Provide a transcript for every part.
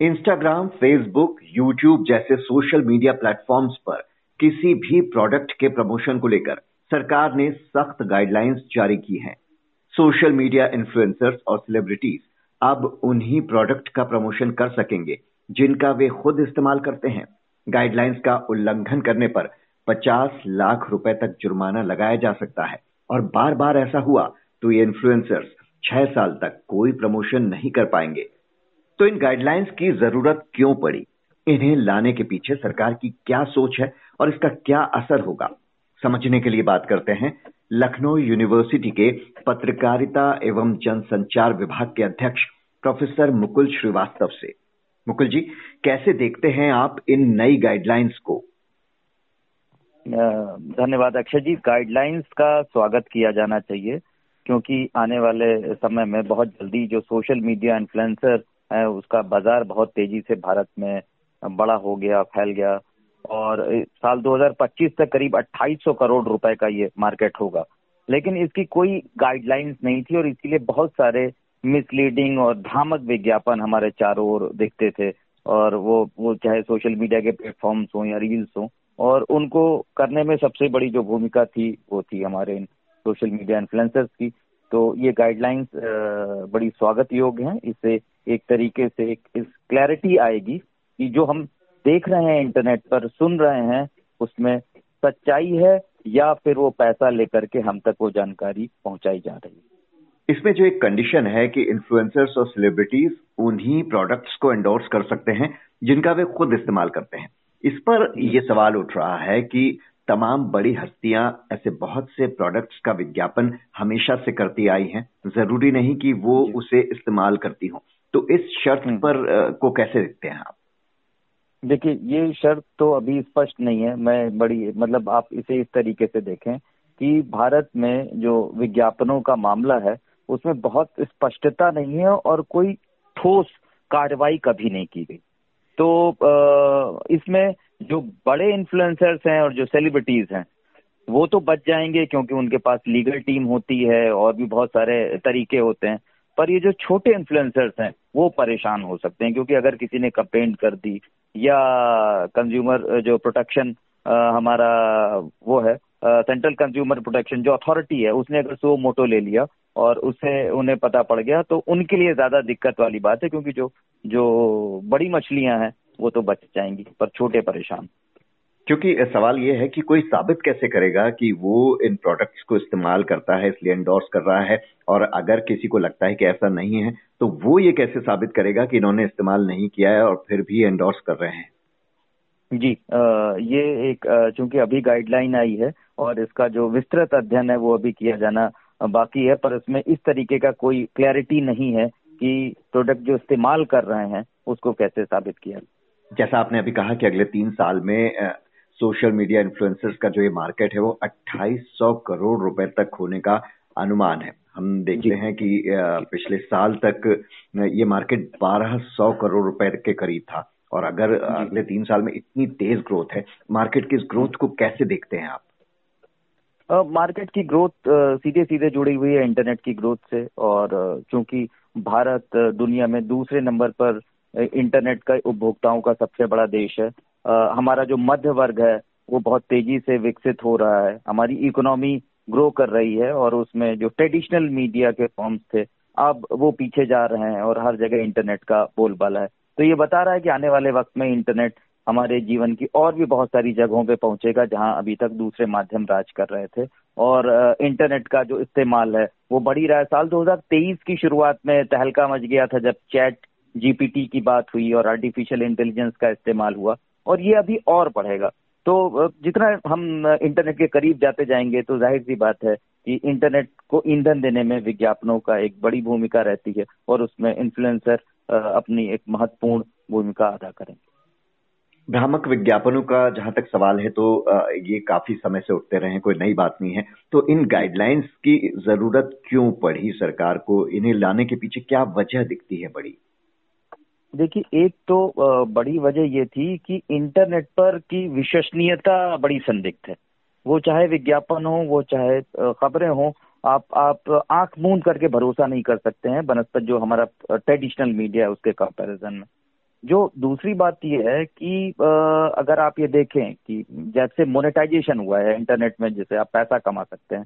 Instagram Facebook YouTube जैसे social media platforms पर किसी भी प्रोडक्ट के प्रमोशन को लेकर सरकार ने सख्त गाइडलाइंस जारी की हैं। सोशल मीडिया इन्फ्लुएंसर्स और सेलिब्रिटीज अब उन्हीं प्रोडक्ट का प्रमोशन कर सकेंगे, जिनका वे खुद इस्तेमाल करते हैं। गाइडलाइंस का उल्लंघन करने पर 50 लाख रुपए तक जुर्माना लगाया जा सकता है। और बार बार ऐसा हुआ तो ये इन्फ्लुएंसर्स छह साल तक कोई प्रमोशन नहीं कर पाएँगे। तो इन गाइडलाइंस की ज़रूरत क्यों पड़ी? इन्हें लाने के पीछे सरकार की क्या सोच है और इसका क्या असर होगा? समझने के लिए बात करते हैं लखनऊ यूनिवर्सिटी के पत्रकारिता एवं जनसंचार विभाग के अध्यक्ष प्रोफेसर मुकुल श्रीवास्तव से। मुकुल जी, कैसे देखते हैं आप इन नई गाइडलाइंस को? धन्यवाद अक्षय जी। गाइडलाइंस का स्वागत किया जाना चाहिए, क्योंकि आने वाले समय में बहुत जल्दी जो सोशल मीडिया इन्फ्लुएंसर उसका बाज़ार बहुत तेज़ी से भारत में बड़ा हो गया, फैल गया। और साल 2025 तक करीब 2800 करोड़ रुपए का ये मार्केट होगा। लेकिन इसकी कोई गाइडलाइंस नहीं थी और इसीलिए बहुत सारे मिसलीडिंग और भ्रामक विज्ञापन हमारे चारों ओर देखते थे। और वो वो चाहे सोशल मीडिया के प्लेटफॉर्म्स हों या रील्स हों, और उनको करने में सबसे बड़ी जो भूमिका थी, वो थी हमारे इन सोशल मीडिया इन्फ्लुएंसर्स की। तो ये गाइडलाइंस बड़ी स्वागत योग्य हैं। इससे एक तरीके से एक, इस क्लैरिटी आएगी कि जो हम देख रहे हैं इंटरनेट पर, सुन रहे हैं, उसमें सच्चाई है या फिर वो पैसा लेकर के हम तक वो जानकारी पहुंचाई जा रही है। इसमें जो एक कंडीशन है कि इन्फ्लुएंसर्स और सेलिब्रिटीज उन्हीं प्रोडक्ट्स को एंडोर्स कर सकते हैं जिनका वे खुद इस्तेमाल करते हैं। इस पर ये सवाल उठ रहा है कि तमाम बड़ी हस्तियाँ ऐसे बहुत से प्रोडक्ट्स का विज्ञापन हमेशा से करती आई हैं। ज़रूरी नहीं कि वो उसे इस्तेमाल करती हों। तो इस शर्त हम्म। पर को कैसे देखते हैं आप? देखिए ये शर्त तो अभी स्पष्ट नहीं है। मैं बड़ी मतलब आप इसे इस तरीके से देखें कि भारत में जो विज्ञापनों का मामला है उसमें बहुत स्पष्टता नहीं है और कोई ठोस कार्रवाई कभी नहीं की गई। तो इसमें जो बड़े इन्फ्लुएंसर्स हैं और जो सेलिब्रिटीज हैं, वो तो बच जाएँगे क्योंकि उनके पास लीगल टीम होती है और भी बहुत सारे तरीके होते हैं। पर ये जो छोटे इन्फ्लुएंसर्स हैं, वो परेशान हो सकते हैं क्योंकि अगर किसी ने कंप्लेंट कर दी या कंज्यूमर जो प्रोटेक्शन हमारा वो है सेंट्रल कंज्यूमर प्रोटेक्शन जो अथॉरिटी है, उसने अगर सो मोटो ले लिया और उससे उन्हें पता पड़ गया तो उनके लिए ज़्यादा दिक्कत वाली बात है, क्योंकि जो जो बड़ी मछलियाँ हैं, वो तो बच जाएँगी, पर छोटे परेशान। क्योंकि सवाल ये है कि कोई साबित कैसे करेगा कि वो इन प्रोडक्ट्स को इस्तेमाल करता है, इसलिए एंडोर्स कर रहा है, और अगर किसी को लगता है कि ऐसा नहीं है तो वो ये कैसे साबित करेगा कि इन्होंने इस्तेमाल नहीं किया है और फिर भी एंडोर्स कर रहे हैं? जी आ, ये एक चूँकि अभी गाइडलाइन आई है और इसका जो विस्तृत अध्ययन है वो अभी किया जाना बाकी है पर इसमें इस तरीके का कोई क्लैरिटी नहीं है कि प्रोडक्ट जो इस्तेमाल कर रहे हैं उसको कैसे साबित किया जैसा आपने अभी कहा कि अगले तीन साल में सोशल मीडिया इन्फ्लुएंसर्स का जो ये मार्केट है वो 2800 करोड़ रुपए तक होने का अनुमान है। हम देखते हैं कि पिछले साल तक ये मार्केट 1200 करोड़ रुपए के करीब था। और अगर अगले तीन साल में इतनी तेज ग्रोथ है मार्केट की इस ग्रोथ को कैसे देखते हैं आप? मार्केट की ग्रोथ सीधे सीधे जुड़ी हुई है इंटरनेट की ग्रोथ से और चूँकि भारत दुनिया में दूसरे नंबर पर इंटरनेट का उपभोक्ताओं का सबसे बड़ा देश है। हमारा जो मध्य वर्ग है वो बहुत तेज़ी से विकसित हो रहा है। हमारी इकोनॉमी ग्रो कर रही है और उसमें जो ट्रेडिशनल मीडिया के फॉर्म्स थे अब वो पीछे जा रहे हैं और हर जगह इंटरनेट का बोलबाला है। तो ये बता रहा है कि आने वाले वक्त में इंटरनेट हमारे जीवन की और भी बहुत सारी जगहों पे पहुंचेगा, जहाँ अभी तक दूसरे माध्यम राज कर रहे थे। और इंटरनेट का जो इस्तेमाल है, वो बढ़ी रहा है। साल 2023 की शुरुआत में तहलका मच गया था जब चैट जीपीटी की बात हुई और आर्टिफिशियल इंटेलिजेंस का इस्तेमाल हुआ, और ये अभी और बढ़ेगा। तो जितना हम इंटरनेट के करीब जाते जाएँगे तो ज़ाहिर सी बात है कि इंटरनेट को ईंधन देने में विज्ञापनों का एक बड़ी भूमिका रहती है, और उसमें इन्फ्लुएंसर अपनी एक महत्वपूर्ण भूमिका अदा करेंगे। भ्रामक विज्ञापनों का जहाँ तक सवाल है तो ये काफ़ी समय से उठते रहे कोई नई बात नहीं है। तो इन गाइडलाइंस की ज़रूरत क्यों पड़ी सरकार को? इन्हें लाने के पीछे क्या वजह दिखती है बड़ी? देखिए एक तो बड़ी वजह ये थी कि इंटरनेट पर की विश्वसनीयता बड़ी संदिग्ध है। वो चाहे विज्ञापन हो वो चाहे खबरें हो आप आप आँख मूंद करके भरोसा नहीं कर सकते हैं, बनस्पत जो हमारा ट्रेडिशनल मीडिया है, उसके कंपैरिजन में। जो दूसरी बात ये है कि अगर आप ये देखें कि जैसे मोनेटाइजेशन हुआ है इंटरनेट में जैसे आप पैसा कमा सकते हैं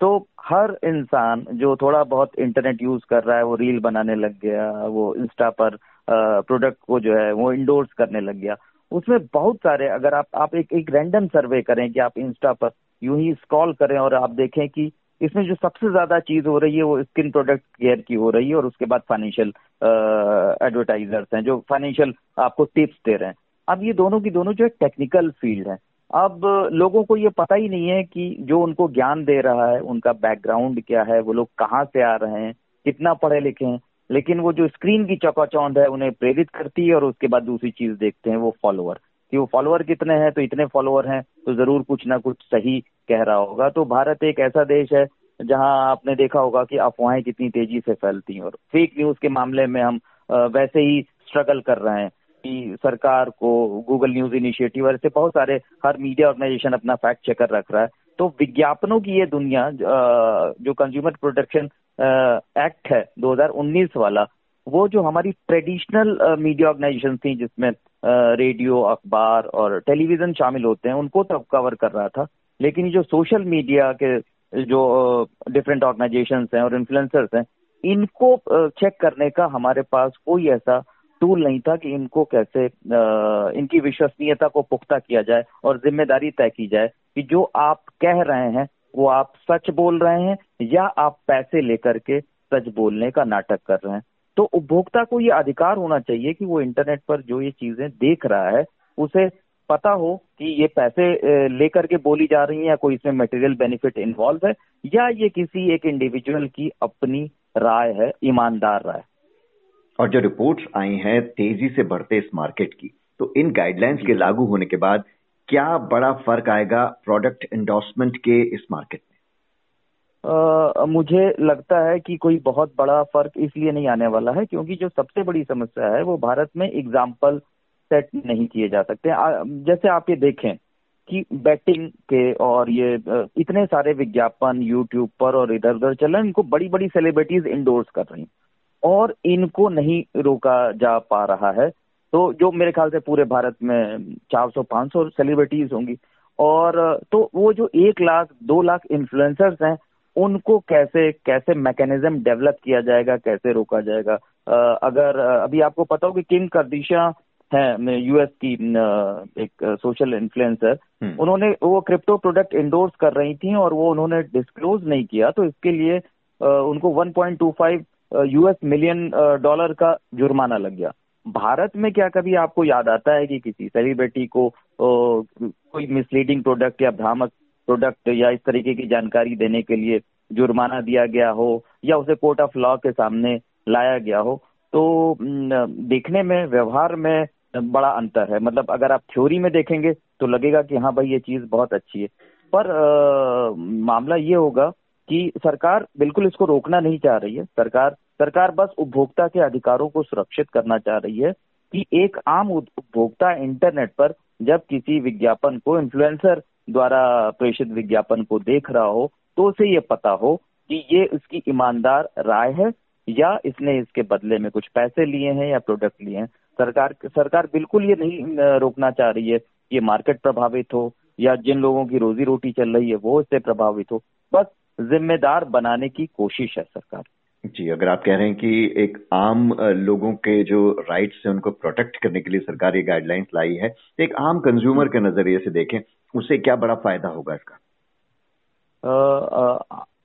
तो हर इंसान जो थोड़ा बहुत इंटरनेट यूज़ कर रहा है, वो रील बनाने लग गया, वो इंस्टा पर प्रोडक्ट को जो है, वो इंडोर्स करने लग गया। उसमें बहुत सारे, अगर आप आप एक एक रैंडम सर्वे करें कि आप इंस्टा पर यूँ ही स्क्रॉल करें और आप देखें कि इसमें जो सबसे ज़्यादा चीज़ हो रही है, वो स्किन प्रोडक्ट केयर की हो रही है और उसके बाद फाइनेंशियल एडवर्टाइजर्स हैं, जो फाइनेंशियल आपको टिप्स दे रहे हैं। अब ये दोनों की दोनों जो है टेक्निकल फ़ील्ड है। अब लोगों को ये पता ही नहीं है कि जो उनको ज्ञान दे रहा है, उनका बैकग्राउंड क्या है, वो लोग कहाँ से आ रहे हैं, कितना पढ़े लिखे हैं, लेकिन वो जो स्क्रीन की चौकाचौंध है, उन्हें प्रेरित करती है और उसके बाद दूसरी चीज़ देखते हैं, वो फॉलोअर कि वो फॉलोअर कितने हैं तो इतने फॉलोअर हैं तो ज़रूर कुछ ना कुछ सही कह रहा होगा। तो भारत एक ऐसा देश है, जहाँ आपने देखा होगा कि अफवाहें कितनी तेज़ी से फैलती हैं और फेक न्यूज़ के मामले में हम वैसे ही स्ट्रगल कर रहे हैं कि सरकार को गूगल न्यूज़ इनिशिएटिव ऐसे बहुत सारे, हर मीडिया ऑर्गेनाइजेशन अपना फैक्ट चेकर रख रहा है। तो विज्ञापनों की ये दुनिया जो कंज्यूमर प्रोटेक्शन एक्ट है 2019 वाला वो जो हमारी ट्रेडिशनल मीडिया ऑर्गेनाइजेशन थी, जिसमें रेडियो अखबार और टेलीविज़न शामिल होते हैं, उनको तो कवर कर रहा था। लेकिन जो सोशल मीडिया के जो डिफरेंट ऑर्गेनाइजेशन हैं और इन्फ्लुएंसर्स हैं, इनको चेक करने का हमारे पास कोई ऐसा टूल नहीं था कि इनको कैसे इनकी विश्वसनीयता को पुख्ता किया जाए और ज़िम्मेदारी तय की जाए कि जो आप कह रहे हैं, वो आप सच बोल रहे हैं या आप पैसे लेकर के सच बोलने का नाटक कर रहे हैं। तो उपभोक्ता को ये अधिकार होना चाहिए कि वो इंटरनेट पर जो ये चीज़ें देख रहा है उसे पता हो कि ये पैसे लेकर के बोली जा रही है या कोई इसमें मटेरियल बेनिफिट इन्वॉल्व है या ये किसी एक इंडिविजुअल की अपनी राय है ईमानदार राय और जो रिपोर्ट्स आई हैं तेज़ी से बढ़ते इस मार्केट की तो इन गाइडलाइंस के लागू होने के बाद क्या बड़ा फ़र्क आएगा प्रोडक्ट एंडोर्समेंट के इस मार्केट में? Uh, मुझे लगता है कि कोई बहुत बड़ा फ़र्क इसलिए नहीं आने वाला है क्योंकि जो सबसे बड़ी समस्या है वो भारत में एग्ज़ाम्पल सेट नहीं किए जा सकते। आ, जैसे आप ये देखें कि बैटिंग के और ये इतने सारे विज्ञापन यूट्यूब पर और इधर उधर चल रहे हैं इनको बड़ी बड़ी सेलिब्रिटीज इंडोर्स कर रही और इनको नहीं रोका जा पा रहा है। तो जो मेरे ख्याल से पूरे भारत में 400-500 सेलिब्रिटीज होंगी और तो वो जो एक लाख दो लाख इन्फ्लुएंसर्स हैं उनको कैसे कैसे मैकेनिज्म डेवलप किया जाएगा कैसे रोका जाएगा? अगर अभी आपको पता हो कि किम कर्दिशा है यूएस की एक सोशल इन्फ्लुएंसर हम्म। उन्होंने वो क्रिप्टो प्रोडक्ट इंडोर्स कर रही थी और वो उन्होंने डिस्क्लोज नहीं किया। तो इसके लिए उनको 1.25 यूएस मिलियन डॉलर का जुर्माना लग गया। भारत में क्या कभी आपको याद आता है कि किसी सेलिब्रिटी को कोई मिसलीडिंग प्रोडक्ट या भ्रामक प्रोडक्ट या इस तरीके की जानकारी देने के लिए जुर्माना दिया गया हो या उसे कोर्ट ऑफ़ लॉ के सामने लाया गया हो तो देखने में व्यवहार में बड़ा अंतर है। मतलब अगर आप थ्योरी में देखेंगे तो लगेगा कि हाँ भाई ये चीज़ बहुत अच्छी है। पर आ, मामला ये होगा कि सरकार बिल्कुल इसको रोकना नहीं चाह रही है। सरकार सरकार बस उपभोक्ता के अधिकारों को सुरक्षित करना चाह रही है कि एक आम उपभोक्ता इंटरनेट पर जब किसी विज्ञापन को इन्फ्लुएंसर द्वारा प्रेषित विज्ञापन को देख रहा हो तो उसे ये पता हो कि ये उसकी ईमानदार राय है, या इसने इसके बदले में कुछ पैसे लिए हैं या प्रोडक्ट लिए हैं। सरकार सरकार बिल्कुल ये नहीं रोकना चाह रही है कि मार्केट प्रभावित हो, या जिन लोगों की रोजी रोटी चल रही है वो इससे प्रभावित हो। बस जिम्मेदार बनाने की कोशिश है सरकार। जी अगर आप कह रहे हैं कि एक आम लोगों के जो राइट्स है उनको प्रोटेक्ट करने के लिए सरकार ये गाइडलाइंस लाई है तो एक आम कंज्यूमर के नज़रिए से देखें उससे क्या बड़ा फ़ायदा होगा इसका?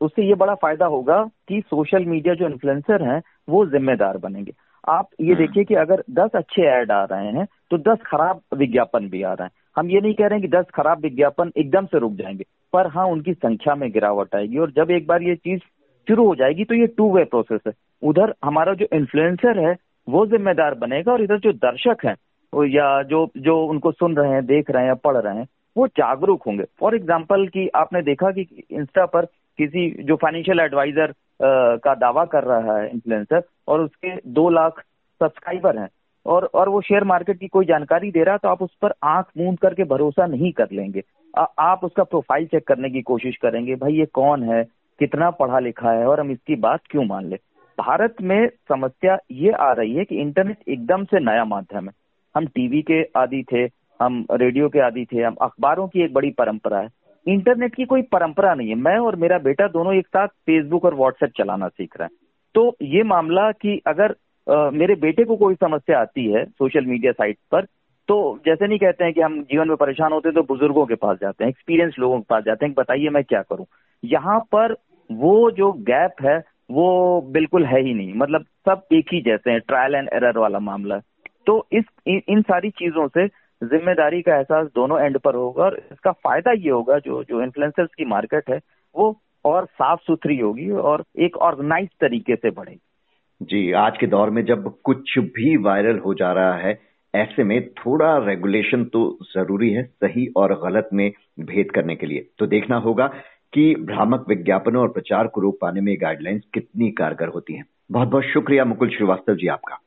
उससे ये बड़ा फ़ायदा होगा कि सोशल मीडिया जो इन्फ्लुएंसर हैं वो जिम्मेदार बनेंगे। आप ये हम्म। देखिए कि अगर 10 अच्छे ऐड आ रहे हैं तो 10 खराब विज्ञापन भी आ रहे हैं। हम ये नहीं कह रहे हैं कि 10 खराब विज्ञापन एकदम से रुक जाएँगे पर हाँ उनकी संख्या में गिरावट आएगी। और जब एक बार ये चीज़ शुरू हो जाएगी तो ये टू वे प्रोसेस है। उधर हमारा जो इन्फ्लुएंसर है वो जिम्मेदार बनेगा और इधर जो दर्शक हैं या जो जो उनको सुन रहे हैं देख रहे हैं पढ़ रहे हैं वो जागरूक होंगे। फॉर एग्ज़ाम्पल कि आपने देखा कि इंस्टा पर किसी जो फाइनेंशियल एडवाइजर का दावा कर रहा है इन्फ्लुएंसर और उसके दो लाख सब्सक्राइबर हैं और और वो शेयर मार्केट की कोई जानकारी दे रहा है तो आप उस पर आँख मूंद करके भरोसा नहीं कर लेंगे। आ, आप उसका प्रोफ़ाइल चेक करने की कोशिश करेंगे भाई ये कौन है? कितना पढ़ा लिखा है और हम इसकी बात क्यों मान ले? भारत में समस्या ये आ रही है कि इंटरनेट एकदम से नया माध्यम है। हम टीवी के आदि थे हम रेडियो के आदि थे हम अखबारों की एक बड़ी परंपरा है। इंटरनेट की कोई परंपरा नहीं है। मैं और मेरा बेटा दोनों एक साथ फेसबुक और व्हाट्सएप चलाना सीख रहे हैं। तो ये मामला कि अगर आ, मेरे बेटे को कोई समस्या आती है सोशल मीडिया साइट पर तो जैसे नहीं कहते हैं कि हम जीवन में परेशान होते हैं तो बुज़ुर्गों के पास जाते हैं एक्सपीरियंस लोगों के पास जाते हैं बताइए मैं क्या करूँ? यहाँ पर वो जो गैप है वो बिल्कुल है ही नहीं। मतलब सब एक ही जैसे हैं ट्रायल एंड एरर वाला मामला। तो इस इन, इन सारी चीज़ों से ज़िम्मेदारी का एहसास दोनों एंड पर होगा और इसका फ़ायदा ये होगा जो जो इन्फ्लुएंसर्स की मार्केट है वो और साफ़ सुथरी होगी और एक ऑर्गेनाइज तरीके से बढ़ेगी। जी आज के दौर में जब कुछ भी वायरल हो जा रहा है ऐसे में थोड़ा रेगुलेशन तो ज़रूरी है सही और गलत में भेद करने के लिए। तो देखना होगा कि भ्रामक विज्ञापनों और प्रचार को रोक पाने में गाइडलाइंस कितनी कारगर होती हैं। बहुत बहुत शुक्रिया मुकुल श्रीवास्तव जी आपका।